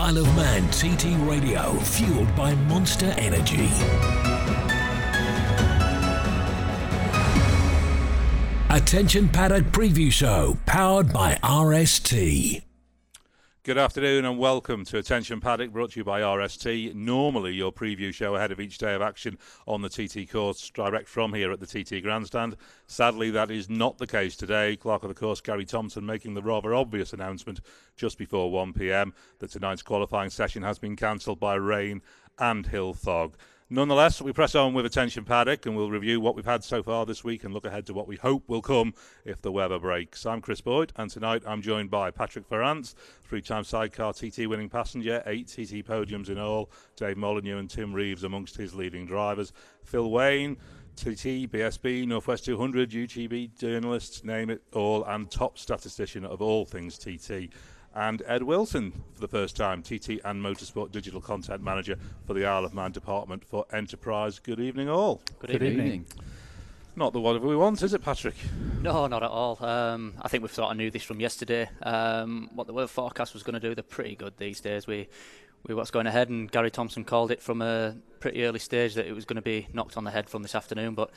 Isle of Man TT Radio, fueled by Monster Energy. Attention Paddock Preview Show, powered by RST. Good afternoon and welcome to Attention Paddock, brought to you by RST. Normally, your preview show ahead of each day of action on the TT course, direct from here at the TT Grandstand. Sadly, that is not the case today. Clerk of the course, Gary Thompson, making the rather obvious announcement just before 1 pm that tonight's qualifying session has been cancelled by rain and hill fog. Nonetheless, we press on with attention paddock and we'll review what we've had so far this week and look ahead to what we hope will come if the weather breaks. I'm Chris Boyd and tonight I'm joined by Patrick Farrance, three time sidecar TT winning passenger, eight TT podiums in all, Dave Molyneux and Tim Reeves amongst his leading drivers, Phil Wain. TT, BSB, Northwest 200, UGP journalists, name it all, and top statistician of all things TT and Ed Wilson for the first time, TT and Motorsport Digital Content Manager for the Isle of Man Department for Enterprise. Good evening, all. Good, Good evening. evening. Not the whatever we want, is it, Patrick? No, not at all. Um, I think we sort of knew this from yesterday. Um, what the weather forecast was going to do, they're pretty good these days. We, we what's going ahead, and Gary Thompson called it from a pretty early stage that it was going to be knocked on the head from this afternoon. But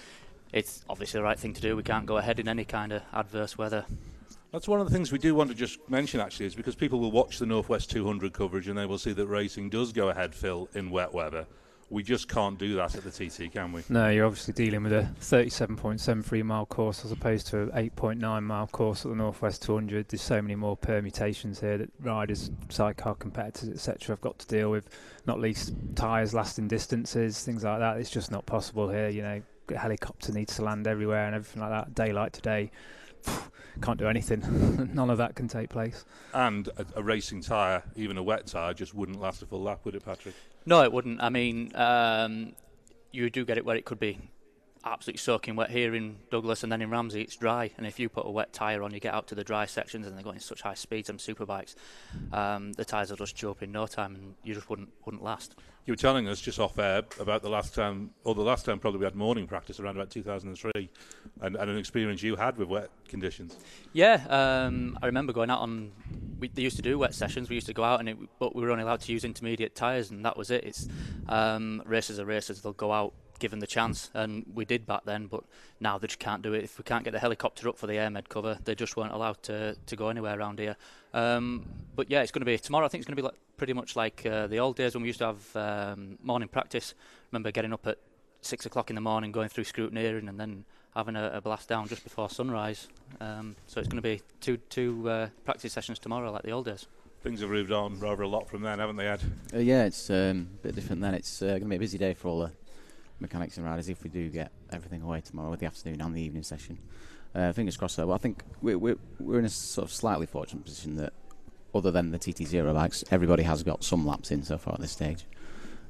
it's obviously the right thing to do. We can't go ahead in any kind of adverse weather. That's one of the things we do want to just mention, actually, is because people will watch the Northwest 200 coverage and they will see that racing does go ahead, Phil, in wet weather. We just can't do that at the TT, can we? No, you're obviously dealing with a 37.73 mile course as opposed to an 8.9 mile course at the Northwest 200. There's so many more permutations here that riders, sidecar competitors, etc., have got to deal with. Not least tyres, lasting distances, things like that. It's just not possible here. You know, helicopter needs to land everywhere and everything like that. Daylight today can't do anything. None of that can take place. And a, a racing tyre, even a wet tyre, just wouldn't last a full lap, would it, Patrick? No, it wouldn't. I mean, um, you do get it where it could be absolutely soaking wet here in Douglas and then in Ramsey it's dry. And if you put a wet tyre on you get out to the dry sections and they're going at such high speeds on superbikes. Um, the tyres will just chew up in no time and you just wouldn't wouldn't last. You were telling us just off air about the last time or the last time probably we had morning practice around about 2003 and, and an experience you had with wet conditions. Yeah um, I remember going out on we, they used to do wet sessions. We used to go out and it, but we were only allowed to use intermediate tyres and that was it. It's um, races are races. They'll go out given the chance, and we did back then. But now they just can't do it. If we can't get the helicopter up for the air med cover, they just weren't allowed to to go anywhere around here. Um, but yeah, it's going to be tomorrow. I think it's going to be like, pretty much like uh, the old days when we used to have um, morning practice. remember getting up at six o'clock in the morning, going through scrutineering, and then having a, a blast down just before sunrise. Um, so it's going to be two two uh, practice sessions tomorrow, like the old days things have moved on rather a lot from then, haven't they, Ed? Uh, yeah, it's um, a bit different then. It's uh, going to be a busy day for all the mechanics and riders if we do get everything away tomorrow with the afternoon and the evening session. Uh, fingers crossed though. Well, I think we're, we're, we're in a sort of slightly fortunate position that, other than the TT Zero bikes, everybody has got some laps in so far at this stage.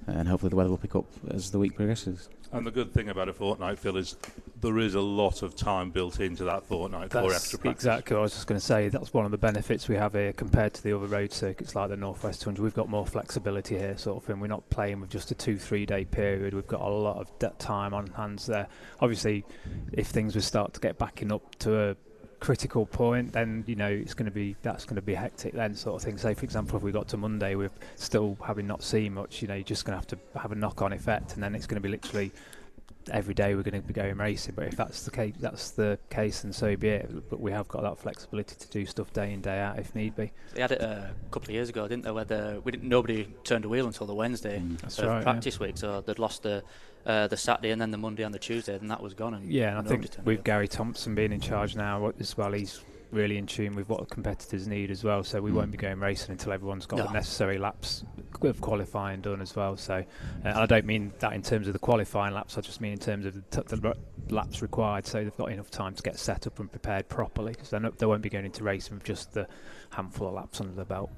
And hopefully the weather will pick up as the week progresses. And the good thing about a fortnight, Phil, is there is a lot of time built into that fortnight that's for extra practice. Exactly. I was just going to say that's one of the benefits we have here compared to the other road circuits like the Northwest 200. We've got more flexibility here, sort of thing. We're not playing with just a two, three day period. We've got a lot of time on hands there. Obviously, if things would start to get backing up to a critical point, then you know it's going to be that's going to be hectic then sort of thing. Say for example, if we got to Monday we're still having not seen much, you know, you're just going to have to have a knock-on effect, and then it's going to be literally every day we're going to be going racing. But if that's the case, that's the case, and so be it. But we have got that flexibility to do stuff day in day out if need be. They had it a couple of years ago, didn't they? Where the, we didn't nobody turned a wheel until the Wednesday mm, of right, practice yeah. week, so they'd lost the. Uh, the Saturday and then the Monday and the Tuesday, and that was gone. And yeah, and I think with Gary Thompson being in charge now as well, he's really in tune with what the competitors need as well. So we mm. won't be going racing until everyone's got no. the necessary laps of qualifying done as well. So, uh, and I don't mean that in terms of the qualifying laps. I just mean in terms of the, t- the laps required. So they've got enough time to get set up and prepared properly. So they won't be going into racing with just the handful of laps under the belt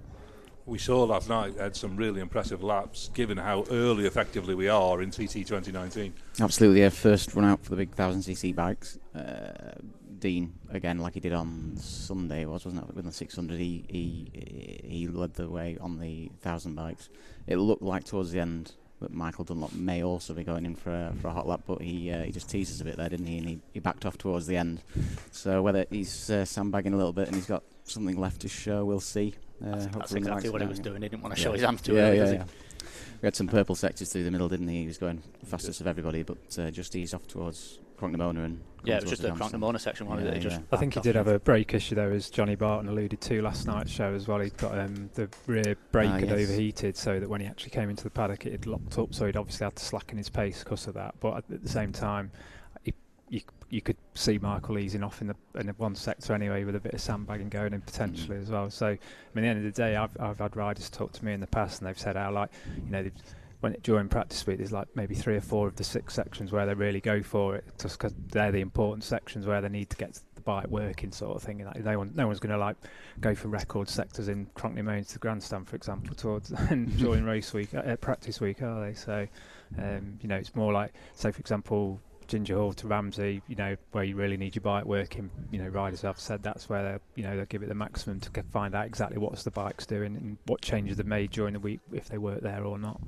we saw last night had some really impressive laps, given how early, effectively, we are in TT 2019. Absolutely, yeah. First run out for the big 1000cc bikes. Uh, Dean again, like he did on Sunday, was wasn't it? With the 600, he he he led the way on the thousand bikes. It looked like towards the end that Michael Dunlop may also be going in for a, for a hot lap, but he uh, he just teases a bit there, didn't he? And he, he backed off towards the end. So whether he's uh, sandbagging a little bit and he's got something left to show, we'll see. Uh, That's, that's exactly what he was doing. He didn't want to Yeah. show his arms too yeah, early, yeah, yeah. We had some purple sectors through the middle, didn't he? He was going fastest of everybody, but uh, just eased off towards Cronk-ny-Mona and Yeah, it was just the the grandstand. Cronk-ny-Mona section, wasn't? Yeah, It just yeah. I think he did have a brake issue though, as Johnny Barton alluded to last night's show as well. He'd got um, the rear brake Ah, had yes. overheated, so that when he actually came into the paddock, it had locked up. So he'd obviously had to slacken his pace because of that. But at the same time, he, you you could see Michael easing off in the in the one sector anyway, with a bit of sandbagging going in potentially as well. So I mean, at the end of the day, I've I've had riders talk to me in the past, and they've said how like you know. they've- When it, during practice week, there's like maybe three or four of the six sections where they really go for it, just because they're the important sections where they need to get the bike working, sort of thing. And like, no no one's going to like go for record sectors in Cronkney to the grandstand, for example, towards during race week, uh, practice week, are they? So, um, you know, it's more like, say, for example, Ginger Hall to Ramsey, you know, where you really need your bike working. You know, riders have said that's where they, you know, they'll give it the maximum to find out exactly what's the bike's doing and what changes they've made during the week if they work there or not.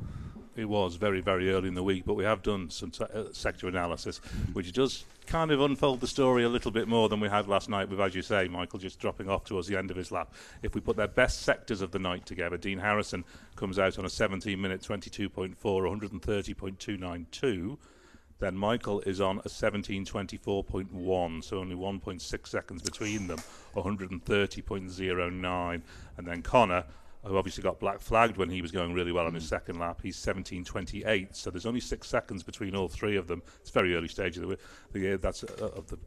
It was very, very early in the week, but we have done some uh, sector analysis, which does kind of unfold the story a little bit more than we had last night with, as you say, Michael just dropping off towards the end of his lap. If we put their best sectors of the night together, Dean Harrison comes out on a 17 minute 22.4, 130.292. Then Michael is on a 17.24.1, so only 1.6 seconds between them, 130.09. And then Conor, who obviously got black flagged when he was going really well on his second lap, he's 17.28. So there's only six seconds between all three of them. It's very early stage of the, the year. That's uh, of the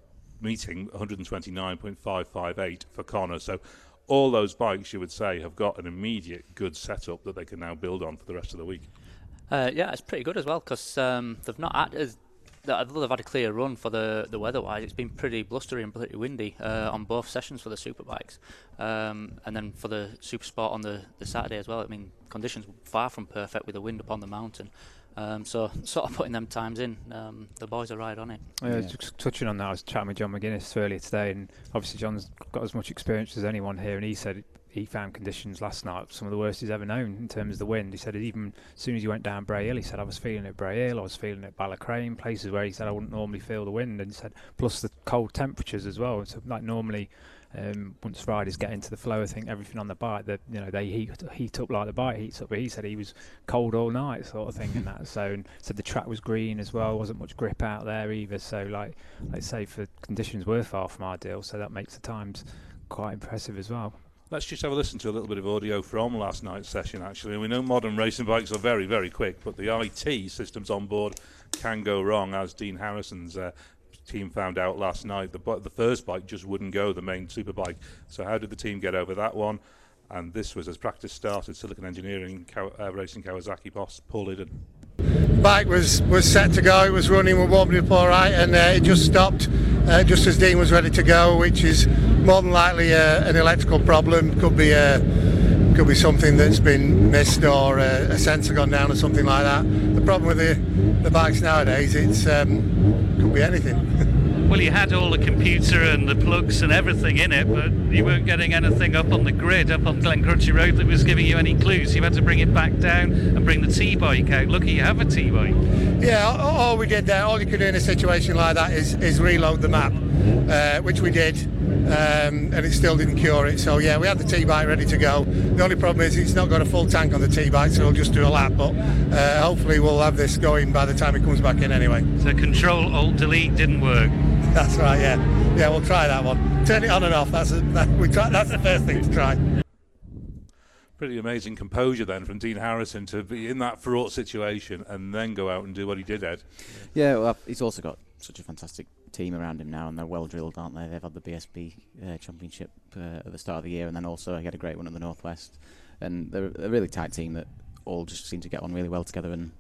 meeting, 129.558 for Conor. So all those bikes, you would say, have got an immediate good setup that they can now build on for the rest of the week. Uh, yeah, it's pretty good as well because um, they've not had as although they've had a clear run for the the weather-wise. It's been pretty blustery and pretty windy uh, on both sessions for the superbikes, um, and then for the super sport on the, the Saturday as well. I mean, conditions were far from perfect with the wind upon the mountain. Um, so sort of putting them times in, um, the boys are right on it. Uh, Yeah. Just touching on that, I was chatting with John McGuinness earlier today, and obviously John's got as much experience as anyone here, and he said he found conditions last night some of the worst he's ever known in terms of the wind. He said even as soon as he went down Bray Hill, he said I was feeling it Bray Hill, I was feeling it Ballacraine, places where he said I wouldn't normally feel the wind, and he said plus the cold temperatures as well. So like normally. Um, once riders get into the flow, I think everything on the bike that you know they heat heat up like the bike heats up. But he said he was cold all night, sort of thing, in that. And said the track was green as well, wasn't much grip out there either. So like let's say for conditions were far from ideal, so that makes the times quite impressive as well. Let's just have a listen to a little bit of audio from last night's session, actually. We know modern racing bikes are very, very quick, but the IT systems on board can go wrong, as Dean Harrison's uh, team found out last night. The, the first bike just wouldn't go, the main superbike. So, how did the team get over that one? And this was as practice started Silicone Engineering Kaw- uh, Racing Kawasaki boss Paul Idden. Bike was, was set to go, it was running, we're warming up all right, and uh, it just stopped uh, just as Dean was ready to go, which is more than likely uh, an electrical problem. Could be uh, could be something that's been missed or uh, a sensor gone down or something like that. The problem with the, the bikes nowadays, it's um, could be anything. Well, you had all the computer and the plugs and everything in it, but you weren't getting anything up on the grid, up on Glencrutchery Road, that was giving you any clues. You had to bring it back down and bring the T-bike out. Lucky you have a T-bike. Yeah, all, we did there, all you can do in a situation like that is, is reload the map, uh, which we did, um, and it still didn't cure it. So yeah, we had the T-bike ready to go. The only problem is it's not got a full tank on the T-bike, so we'll just do a lap. But uh, hopefully we'll have this going by the time it comes back in anyway. So Control Alt Delete didn't work. That's right. Yeah, yeah, we'll try that one. Turn it on and off. That's a, that, we try. That's the first thing to try. Pretty amazing composure then from Dean Harrison to be in that fraught situation and then go out and do what he did, Ed. Yeah, well, he's also got such a fantastic team around him now, and they're well drilled, aren't they? They've had the BSB uh, Championship uh, at the start of the year, and then also he had a great one at the Northwest, and they're a really tight team that all just seem to get on really well together. And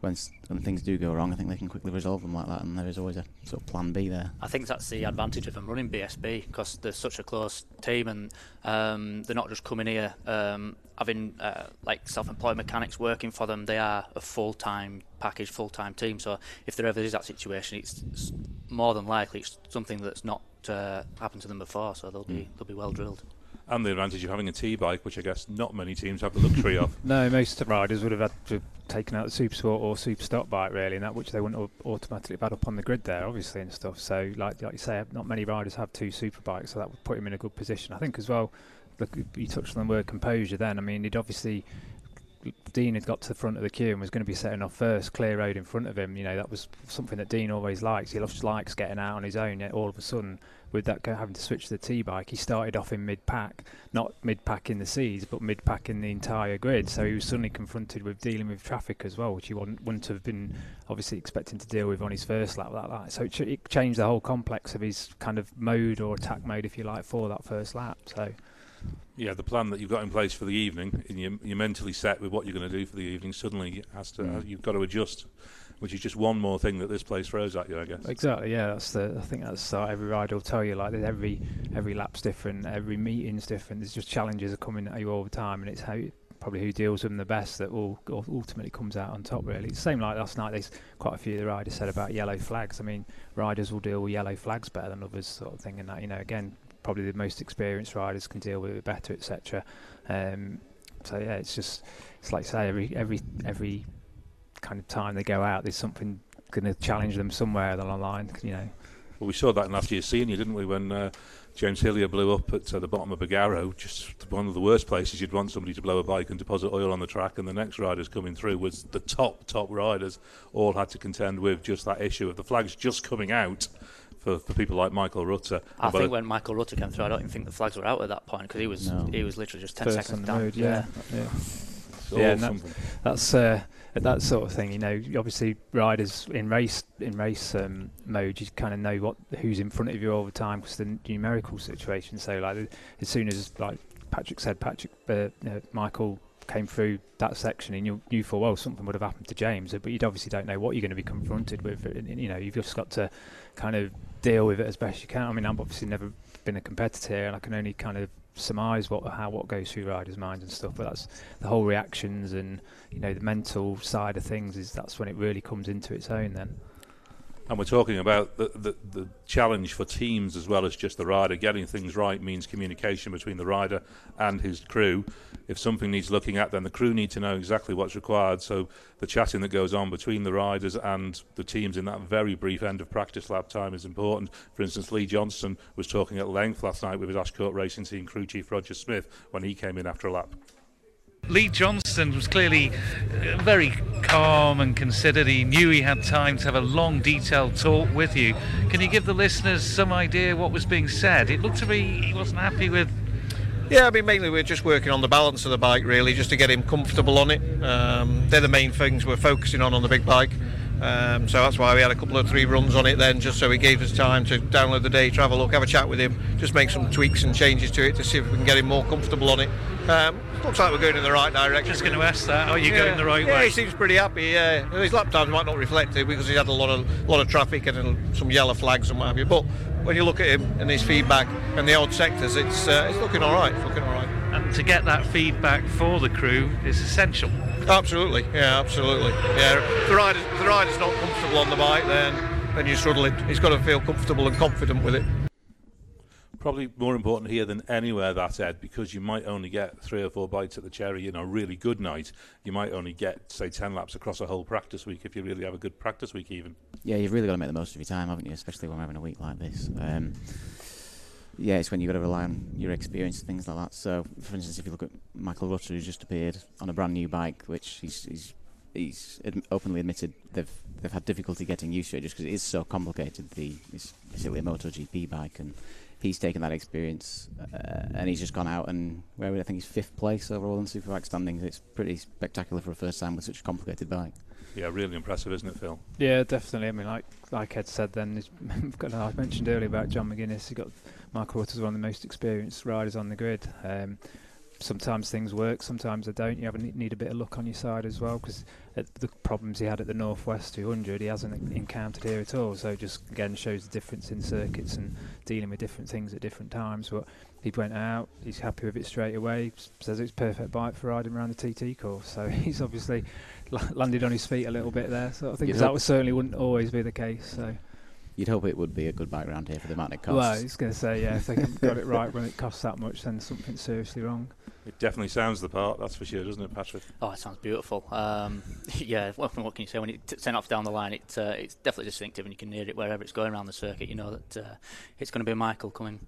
when when things do go wrong, I think they can quickly resolve them like that, and there is always a sort of plan B there. I think that's the advantage of them running BSB because they're such a close team and um, they're not just coming here um, having uh, like self-employed mechanics working for them. They are a full-time package, full-time team. So if there ever is that situation, it's, it's more than likely it's something that's not uh, happened to them before. So they'll be they'll be well drilled. and the advantage of having a T bike, which I guess not many teams have the luxury of. No, most riders would have had to have taken out the super sport or super stock bike really, and that which they wouldn't have automatically have had up on the grid there, obviously and stuff. So, like like you say, not many riders have two super bikes, so that would put him in a good position. I think as well. Look, you touched on the word composure. Then, I mean, he'd obviously Dean had got to the front of the queue and was going to be setting off first, clear road in front of him. You know, that was something that Dean always likes. He just likes getting out on his own. Yet all of a sudden, with that having to switch to the T bike, he started off in mid pack, not mid pack in the seas, but mid pack in the entire grid. So he was suddenly confronted with dealing with traffic as well, which he wouldn't, wouldn't have been obviously expecting to deal with on his first lap like that. So it, ch- it changed the whole complex of his kind of mode or attack mode, if you like, for that first lap. So yeah, the plan that you've got in place for the evening, and you're, you're mentally set with what you're going to do for the evening, suddenly has to mm. you've got to adjust, which is just one more thing that this place throws at you, I guess. Exactly. Yeah, that's the. I think that's uh, every rider will tell you like every every lap's different, every meeting's different. There's just challenges are coming at you all the time, and it's how you, probably who deals with them the best that will ultimately comes out on top. Really, it's the same like last night. There's quite a few of the riders said about yellow flags. I mean, riders will deal with yellow flags better than others, sort of thing. And that you know, again, probably the most experienced riders can deal with it better, etc. Um, so yeah, it's just it's like say every every every kind of time they go out, there's something going to challenge them somewhere along the line, you know. Well, we saw that in last year's senior, didn't we? When uh, James Hillier blew up at uh, the bottom of Barregarrow, just one of the worst places you'd want somebody to blow a bike and deposit oil on the track, and the next riders coming through was the top top riders all had to contend with just that issue of the flags just coming out for, for people like Michael Rutter. I think when Michael Rutter came through, I don't even think the flags were out at that point because he was no. he was literally just ten First seconds down. Road, yeah, yeah. yeah. yeah that, that's uh, that sort of thing. You know, obviously riders in race in race um, mode, you kind of know what who's in front of you all the time because the numerical situation. So like as soon as like Patrick said, Patrick uh, uh, Michael came through that section and you knew full well something would have happened to James, but you obviously don't know what you're going to be confronted with. You know, you've just got to kind of deal with it as best you can. I mean, I've obviously never been a competitor, and I can only kind of surmise what how what goes through riders' minds and stuff. But that's the whole reactions and you know the mental side of things is that's when it really comes into its own. Then. And we're talking about the, the, the, challenge for teams as well as just the rider. Getting things right means communication between the rider and his crew. If something needs looking at, then the crew need to know exactly what's required. So the chatting that goes on between the riders and the teams in that very brief end of practice lap time is important. For instance, Lee Johnston was talking at length last night with his Ashcourt Racing Team crew chief Roger Smith when he came in after a lap. Lee Johnston was clearly uh, very calm and considered. He knew he had time to have a long, detailed talk with you. Can you give the listeners some idea what was being said? It looked to me he wasn't happy with. Yeah, I mean, mainly we're just working on the balance of the bike, really, just to get him comfortable on it. Um, they're the main things we're focusing on on the big bike. Um, so that's why we had a couple of three runs on it then, just so he gave us time to download the day travel look, have a chat with him, just make some tweaks and changes to it to see if we can get him more comfortable on it. Um, looks like we're going in the right direction. Just going to ask that. Are you yeah. going the right yeah, way? he seems pretty happy. Yeah, his lap times might not reflect it because he had a lot of lot of traffic and some yellow flags and what have you. But when you look at him and his feedback and the odd sectors, it's uh, it's looking all right. It's looking all right. And to get that feedback for the crew is essential. Absolutely, yeah, absolutely. Yeah, if the rider, if the rider's not comfortable on the bike, then then you're struggling. He's got to feel comfortable and confident with it. Probably more important here than anywhere that Ed, because you might only get three or four bites at the cherry in a really good night. You might only get say ten laps across a whole practice week if you really have a good practice week, even. Yeah, you've really got to make the most of your time, haven't you? Especially when we're having a week like this. Um, yeah, it's when you've got to rely on your experience and things like that. So, for instance, if you look at Michael Rutter, who's just appeared on a brand new bike, which he's he's, he's openly admitted they've they've had difficulty getting used to it just because it is so complicated. The it's basically a MotoGP bike, and he's taken that experience uh, and he's just gone out and where would I think he's fifth place overall in Superbike standings. It's pretty spectacular for a first time with such a complicated bike. Yeah, really impressive, isn't it, Phil? Yeah, definitely. I mean, like like Ed said, then I mentioned earlier about John McGuinness. He got Michael Rutter's one of the most experienced riders on the grid. Um, sometimes things work, sometimes they don't. You have a, need a bit of luck on your side as well because the problems he had at the Northwest 200 he hasn't encountered here at all. So just again shows the difference in circuits and dealing with different things at different times. But he went out, he's happy with it straight away. Says it's perfect bike for riding around the TT course. So he's obviously landed on his feet a little bit there. So I think that was certainly wouldn't always be the case. So. You'd hope it would be a good background here for the amount it costs. Well, I was going to say, yeah, if they haven't got it right when it costs that much, then something's seriously wrong. It definitely sounds the part, that's for sure, doesn't it, Patrick? Oh, it sounds beautiful. Um, yeah, what, what, can you say? When it t- sent off down the line, it, uh, it's definitely distinctive and you can hear it wherever it's going around the circuit. You know that uh, it's going to be Michael coming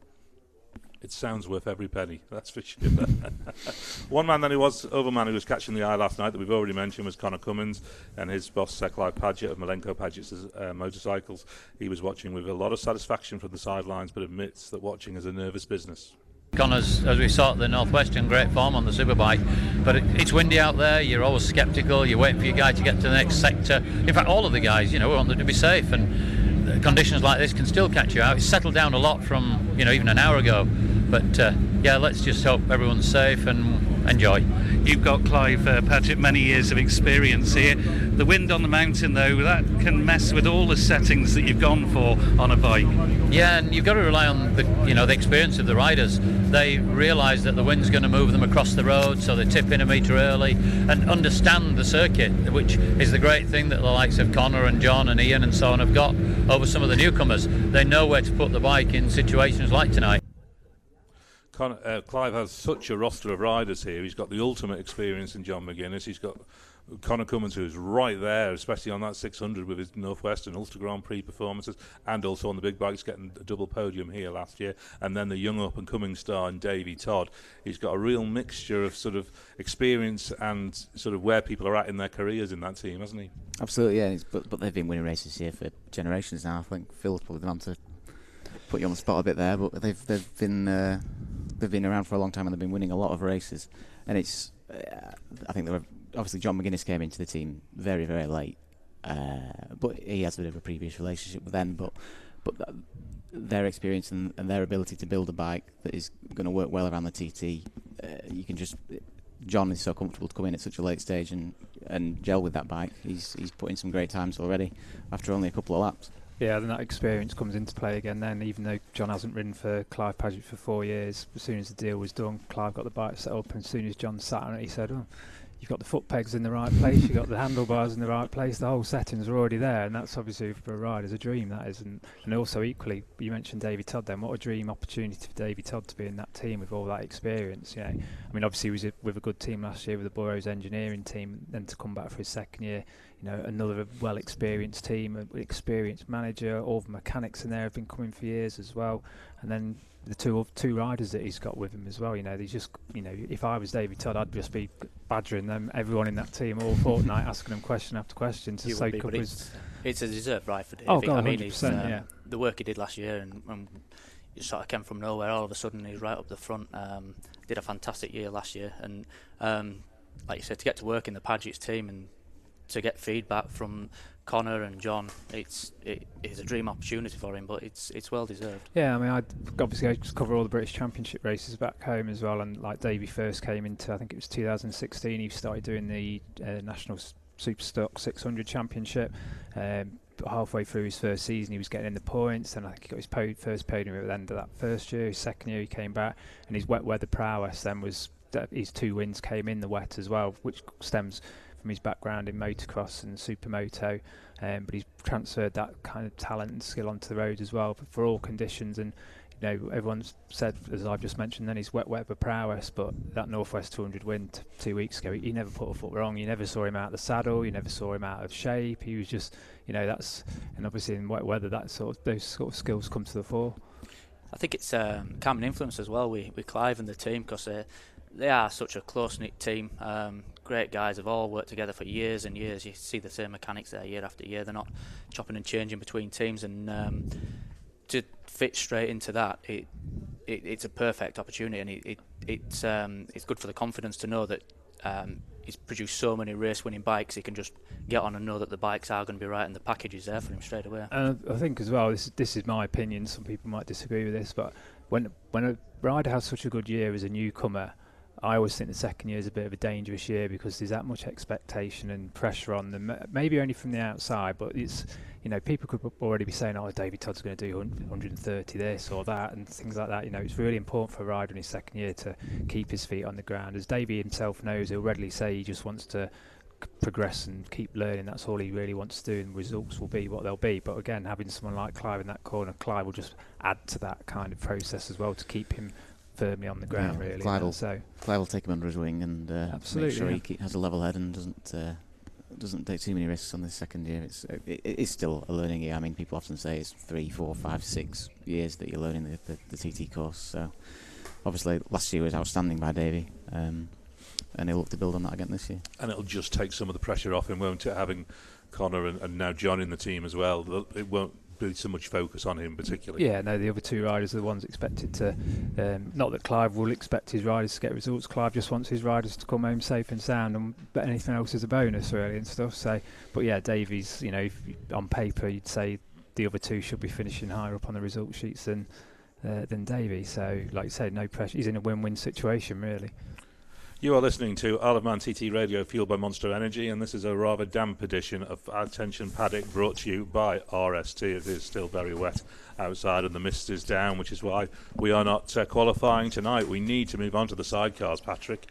it sounds worth every penny, that's for sure. One man that he was, other man who was catching the eye last night that we've already mentioned was Conor Cummins and his boss, Clive Padgett of Milenco Padgett's uh, Motorcycles. He was watching with a lot of satisfaction from the sidelines, but admits that watching is a nervous business. Conor's, as we saw at the Northwestern, great form on the superbike, but it, it's windy out there. You're always sceptical. You're waiting for your guy to get to the next sector. In fact, all of the guys, you know, we want them to be safe, and conditions like this can still catch you out. It's settled down a lot from, you know, even an hour ago. But uh, yeah, let's just hope everyone's safe and enjoy. You've got Clive uh, Padgett, many years of experience here. The wind on the mountain, though, that can mess with all the settings that you've gone for on a bike. Yeah, and you've got to rely on the you know the experience of the riders. They realise that the wind's going to move them across the road, so they tip in a metre early and understand the circuit, which is the great thing that the likes of Conor and John and Ian and so on have got over some of the newcomers. They know where to put the bike in situations like tonight. Con- uh, Clive has such a roster of riders here. He's got the ultimate experience in John McGuinness. He's got Conor Cummins, who's right there, especially on that 600 with his Northwestern Ulster Grand Prix performances, and also on the big bikes, getting a double podium here last year. And then the young up and coming star in Davey Todd. He's got a real mixture of sort of experience and sort of where people are at in their careers in that team, hasn't he? Absolutely, yeah. But but they've been winning races here for generations now. I think Phil's probably gone on to put you on the spot a bit there, but they've they've been. Uh, they've been around for a long time and they've been winning a lot of races. And it's, uh, I think were, obviously John McGuinness came into the team very very late, uh, but he has a bit of a previous relationship with them. But but their experience and, and, their ability to build a bike that is going to work well around the TT, uh, you can just. John is so comfortable to come in at such a late stage and, and gel with that bike. He's he's put in some great times already after only a couple of laps. Yeah, then that experience comes into play again. Then, even though John hasn't ridden for Clive Padgett for four years, as soon as the deal was done, Clive got the bike set up, and as soon as John sat on it, he said, "Oh, you've got the foot pegs in the right place, you've got the handlebars in the right place, the whole settings are already there, and that's obviously for a rider's a dream, that is. And, and also, equally, you mentioned Davey Todd then, what a dream opportunity for Davey Todd to be in that team with all that experience. You know, I mean, obviously, he was with a good team last year with the Burrows engineering team, and to come back for his second year you know, another well-experienced team, an experienced manager. All the mechanics in there have been coming for years as well. And then the two two riders that he's got with him as well. You know, he's just, you know, if I was David Todd, I'd just be badgering them, everyone in that team all fortnight, asking them question after question to soak up his. It's a deserved right for David. Oh, God, I mean, it's, uh, yeah. the work he did last year and, and he sort of came from nowhere. All of a sudden, he's right up the front. Um, did a fantastic year last year, and um, like you said, to get to work in the Padgett's team and to get feedback from Conor and John, it's it is a dream opportunity for him, but it's it's well deserved. Yeah, I mean, I obviously I just cover all the British Championship races back home as well, and like Davey first came into, I think it was 2016, he started doing the uh, National Superstock 600 Championship. Um, halfway through his first season, he was getting in the points, and I think he got his po- first podium at the end of that first year. His second year, he came back, and his wet weather prowess then was his two wins came in the wet as well, which stems from his background in motocross and supermoto, um, but he's transferred that kind of talent and skill onto the road as well for, for all conditions. And you know, everyone's said, as I've just mentioned, then he's wet weather prowess, but that Northwest 200 win t- two weeks ago, he, he, never put a foot wrong. You never saw him out of the saddle. You never saw him out of shape. He was just, you know, that's, and obviously in wet weather, that sort of, those sort of skills come to the fore. I think it's um, common influence as well with, with Clive and the team because uh, they are such a close knit team. Um, great guys have all worked together for years and years. You see the same mechanics there year after year. They're not chopping and changing between teams, and um, to fit straight into that, it, it, it's a perfect opportunity, and it, it it's um, it's good for the confidence to know that um, he's produced so many race-winning bikes. He can just get on and know that the bikes are going to be right, and the package is there for him straight away. And I think as well, this this is my opinion. Some people might disagree with this, but when when a rider has such a good year as a newcomer I always think the second year is a bit of a dangerous year because there's that much expectation and pressure on them. Maybe only from the outside, but it's you know people could already be saying, "Oh, David Todd's going to do 130 this or that," and things like that. You know, it's really important for a rider in his second year to keep his feet on the ground. As Davey himself knows, he'll readily say he just wants to progress and keep learning. That's all he really wants to do, and results will be what they'll be. But again, having someone like Clive in that corner, Clive will just add to that kind of process as well to keep him firmly on the ground. Yeah, really, Clive will, so Clive will take him under his wing and uh, Absolutely, make sure yeah. he has a level head and doesn't uh, doesn't take too many risks on this second year. It's uh, it, it is still a learning year. I mean, people often say it's three, four, five, six years that you're learning the, the, the TT course. So obviously, last year was outstanding by Davey, um, and he'll look to build on that again this year. And it'll just take some of the pressure off him, won't it? Having Conor and, and now John in the team as well. It won't be so much focus on him particularly. Yeah, no, the other two riders are the ones expected to. Um, not that Clive will expect his riders to get results. Clive just wants his riders to come home safe and sound, and but anything else is a bonus really and stuff. So, but yeah, Davies, you know, if, on paper you'd say the other two should be finishing higher up on the result sheets than uh, than Davey. So, like you said, no pressure. He's in a win-win situation really. You are listening to Isle of Man TT Radio, fueled by Monster Energy, and this is a rather damp edition of Attention Paddock, brought to you by RST. It is still very wet outside, and the mist is down, which is why we are not uh, qualifying tonight. We need to move on to the sidecars, Patrick,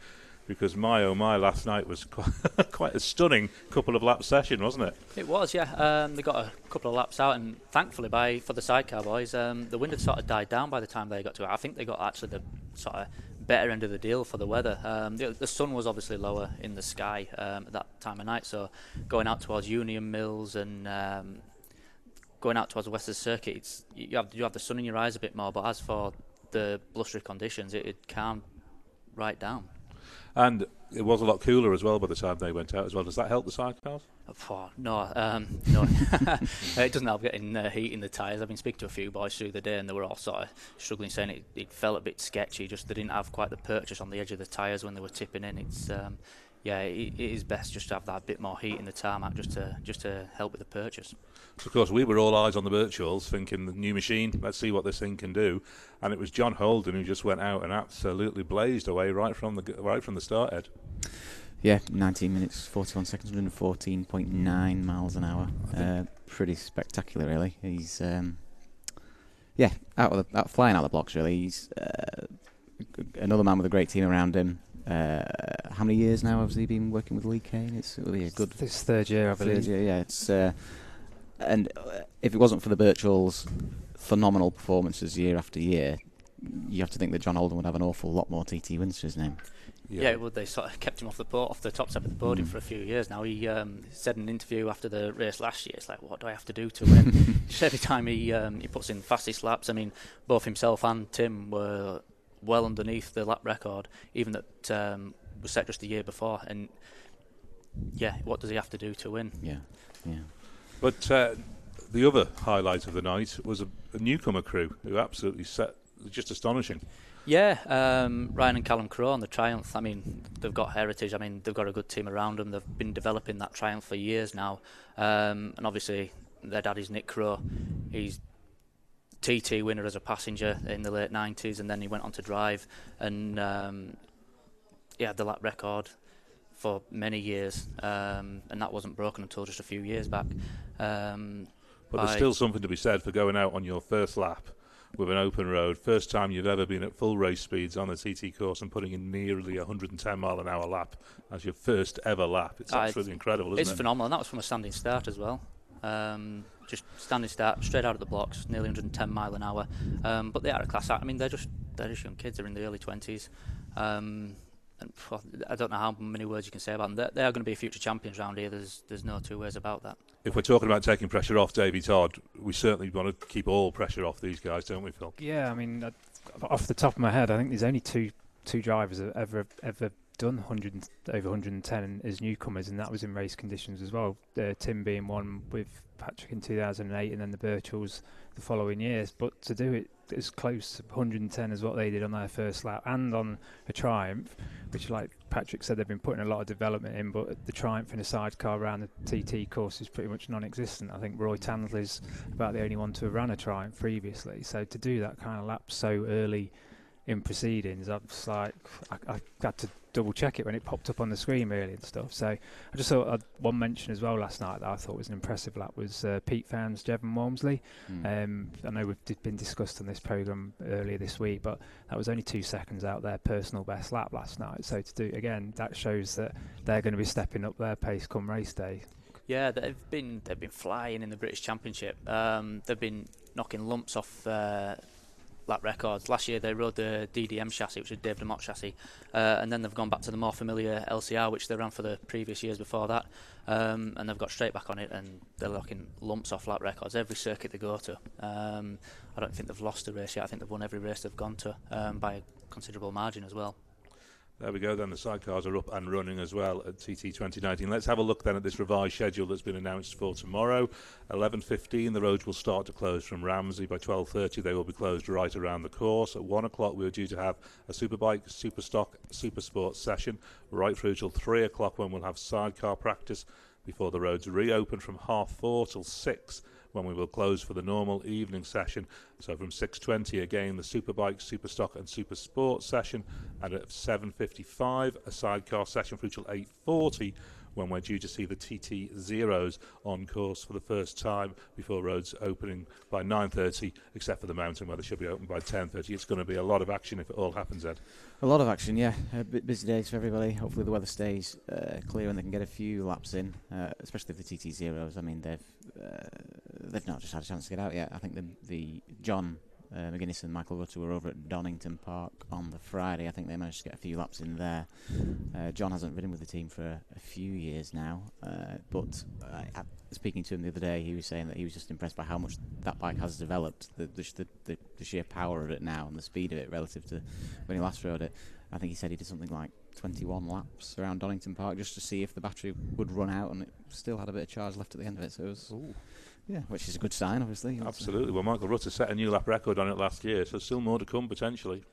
because my oh my, last night was quite, quite a stunning couple of lap session, wasn't it? It was, yeah. Um, they got a couple of laps out, and thankfully, by for the sidecar boys, um, the wind had sort of died down by the time they got to it. I think they got actually the sort of better end of the deal for the weather. Um, the, the sun was obviously lower in the sky um, at that time of night, so going out towards Union Mills and um, going out towards the Western Circuit, you have you have the sun in your eyes a bit more. But as for the blustery conditions, it, it calmed right down. And it was a lot cooler as well by the time they went out as well. Does that help the sidecars? Oh, no, um, no. it doesn't help getting uh, heat in the tyres. I've been speaking to a few boys through the day, and they were all sort of struggling, saying it, it felt a bit sketchy. Just they didn't have quite the purchase on the edge of the tyres when they were tipping in. It's um, yeah, it, it is best just to have that bit more heat in the tarmac, just to just to help with the purchase. Of course, we were all eyes on the Birchalls, thinking the new machine. Let's see what this thing can do. And it was John Holden who just went out and absolutely blazed away right from the right from the start. Ed. Yeah, 19 minutes, 41 seconds, 114.9 miles an hour. Uh, pretty spectacular, really. He's, um, yeah, out of the, out, flying out of the blocks, really. He's uh, another man with a great team around him. Uh, how many years now has he been working with Lee Cain? It's really a good This third year, I third believe. year. Yeah, it's uh, and uh, if it wasn't for the Birchalls' phenomenal performances year after year, you have to think that John Holden would have an awful lot more TT wins to his name. Yeah, well, they sort of kept him off the po- off the top step of the podium Mm. for a few years now. He um, said in an interview after the race last year, "It's like, what do I have to do to win?" Just every time he um, he puts in fastest laps, I mean, both himself and Tim were well underneath the lap record, even that um, was set just the year before. And yeah, what does he have to do to win? Yeah, yeah. But uh, the other highlight of the night was a, a newcomer crew who absolutely set just astonishing. Yeah, um, Ryan and Callum Crowe on the Triumph. I mean, they've got heritage. I mean, they've got a good team around them. They've been developing that Triumph for years now. Um, and obviously, their dad is Nick Crowe. He's TT winner as a passenger in the late 90s, and then he went on to drive. And um, he had the lap record for many years, um, and that wasn't broken until just a few years back. Um, But there's still something to be said for going out on your first lap with an open road, first time you've ever been at full race speeds on the TT course and putting in nearly 110 mile an hour lap as your first ever lap. It's absolutely incredible, isn't it? it's it? phenomenal, and that was from a standing start as well. Um, just standing start, straight out of the blocks, nearly 110 mile an hour. Um, but they are a class act. I mean, they're just they're just young kids. They're in the early 20s. Um, and I don't know how many words you can say about them. They're, they are going to be future champions round here. There's there's no two ways about that. If we're talking about taking pressure off Davy Todd, we certainly want to keep all pressure off these guys, don't we, Phil? Yeah, I mean, off the top of my head, I think there's only two two drivers that ever ever done 100 over 110 as newcomers, and that was in race conditions as well. Uh, Tim being one with Patrick in 2008, and then the Birchalls the following years. But to do it as close to 110 as what they did on their first lap, and on a Triumph, which, like Patrick said, they've been putting a lot of development in, but the Triumph in a sidecar around the TT course is pretty much non-existent. I think Roy Tansley's about the only one to have run a Triumph previously. So to do that kind of lap so early in proceedings, I was like, I, I had to double check it when it popped up on the screen really and stuff. So I just thought uh, one mention as well last night that I thought was an impressive lap was uh, Pete Founds, Jevan Walmsley. Mm. Um, I know we've been discussed on this program earlier this week, but that was only two seconds out their personal best lap last night. So to do again, that shows that they're going to be stepping up their pace come race day. Yeah, they've been they've been flying in the British Championship. Um, they've been knocking lumps off uh, lap records. Last year they rode the DDM chassis, which is Dave DeMott chassis, uh, and then they've gone back to the more familiar LCR, which they ran for the previous years before that, um, and they've got straight back on it, and they're knocking lumps off lap records every circuit they go to. Um, I don't think they've lost a race yet. I think they've won every race they've gone to um, by a considerable margin as well. There we go. Then the sidecars are up and running as well at TT 2019. Let's have a look then at this revised schedule that's been announced for tomorrow. 11:15, the roads will start to close from Ramsey. By 12:30, they will be closed right around the course. At one o'clock, we are due to have a superbike, super stock, super sports session right through till three o'clock when we'll have sidecar practice before the roads reopen from half four till six when we will close for the normal evening session. So from 6:20 again the Superbike, Superstock and Super Sport session, and at 7:55 a sidecar session through till 8:40 when we're due to see the TT Zeros on course for the first time before roads opening by 9.30, except for the mountain where they should be open by 10.30. It's going to be a lot of action if it all happens, Ed. A lot of action, yeah. A bit busy days for everybody. Hopefully the weather stays uh, clear and they can get a few laps in, uh, especially the TT Zeros. I mean, they've uh, they've not just had a chance to get out yet. I think the the John uh, McGuinness and Michael Rutter were over at Donington Park on the Friday. I think they managed to get a few laps in there. Uh, John hasn't ridden with the team for a, a few years now, uh, but speaking to him the other day, he was saying that he was just impressed by how much that bike has developed, the, the, the, the sheer power of it now and the speed of it relative to when he last rode it. I think he said he did something like 21 laps around Donington Park just to see if the battery would run out, and it still had a bit of charge left at the end of it. So it was, Ooh. Yeah, which is a good sign, obviously. Absolutely. Well, Michael Rutter set a new lap record on it last year, so still more to come potentially.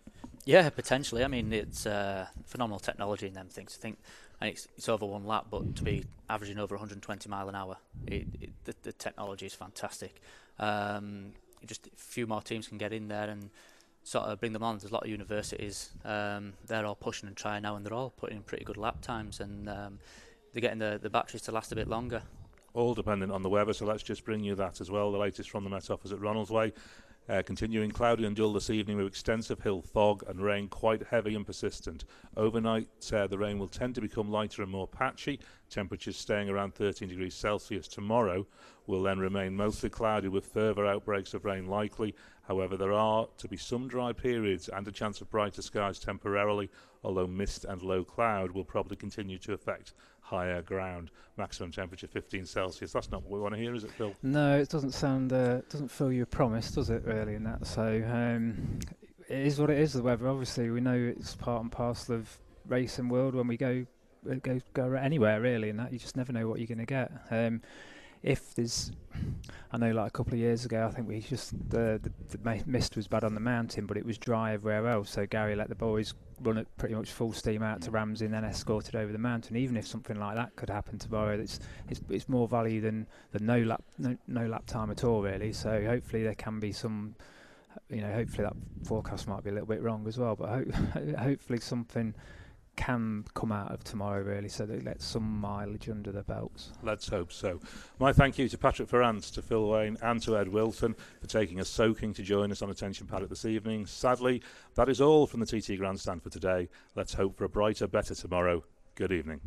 Yeah, potentially. I mean, it's uh, phenomenal technology in them things. I think, and it's, it's over one lap, but to be averaging over 120 mile an hour, it, it, the, the, technology is fantastic. Um, just a few more teams can get in there and sort of bring them on. There's a lot of universities. Um, they're all pushing and trying now, and they're all putting in pretty good lap times, and um, they're getting the, the batteries to last a bit longer. All dependent on the weather, so let's just bring you that as well. The latest from the Met Office at Ronaldsway. Uh, continuing cloudy and dull this evening with extensive hill fog and rain quite heavy and persistent. Overnight, uh, the rain will tend to become lighter and more patchy. Temperatures staying around 13 degrees Celsius tomorrow will then remain mostly cloudy with further outbreaks of rain likely. However, there are to be some dry periods and a chance of brighter skies temporarily, although mist and low cloud will probably continue to affect higher ground. Maximum temperature 15 Celsius. That's not what we want to hear, is it, Phil? No, it doesn't sound, uh, doesn't fill you promise, does it, really, in that? So um, it is what it is, the weather. Obviously, we know it's part and parcel of racing world when we go go go anywhere really, and that you just never know what you're going to get. Um, if there's, I know like a couple of years ago, I think we just the, the, the mist was bad on the mountain, but it was dry everywhere else. So Gary let the boys run at pretty much full steam out to Ramsey and then escorted over the mountain. Even if something like that could happen tomorrow, it's it's, it's more value than the no lap no, no lap time at all really. So hopefully there can be some. You know, hopefully that forecast might be a little bit wrong as well, but ho- hopefully something can come out of tomorrow, really, so that it lets some mileage under the belts. Let's hope so. My thank you to Patrick Farrance, to Phil Wain, and to Ed Wilton for taking a soaking to join us on Attention Paddock this evening. Sadly, that is all from the TT Grandstand for today. Let's hope for a brighter, better tomorrow. Good evening.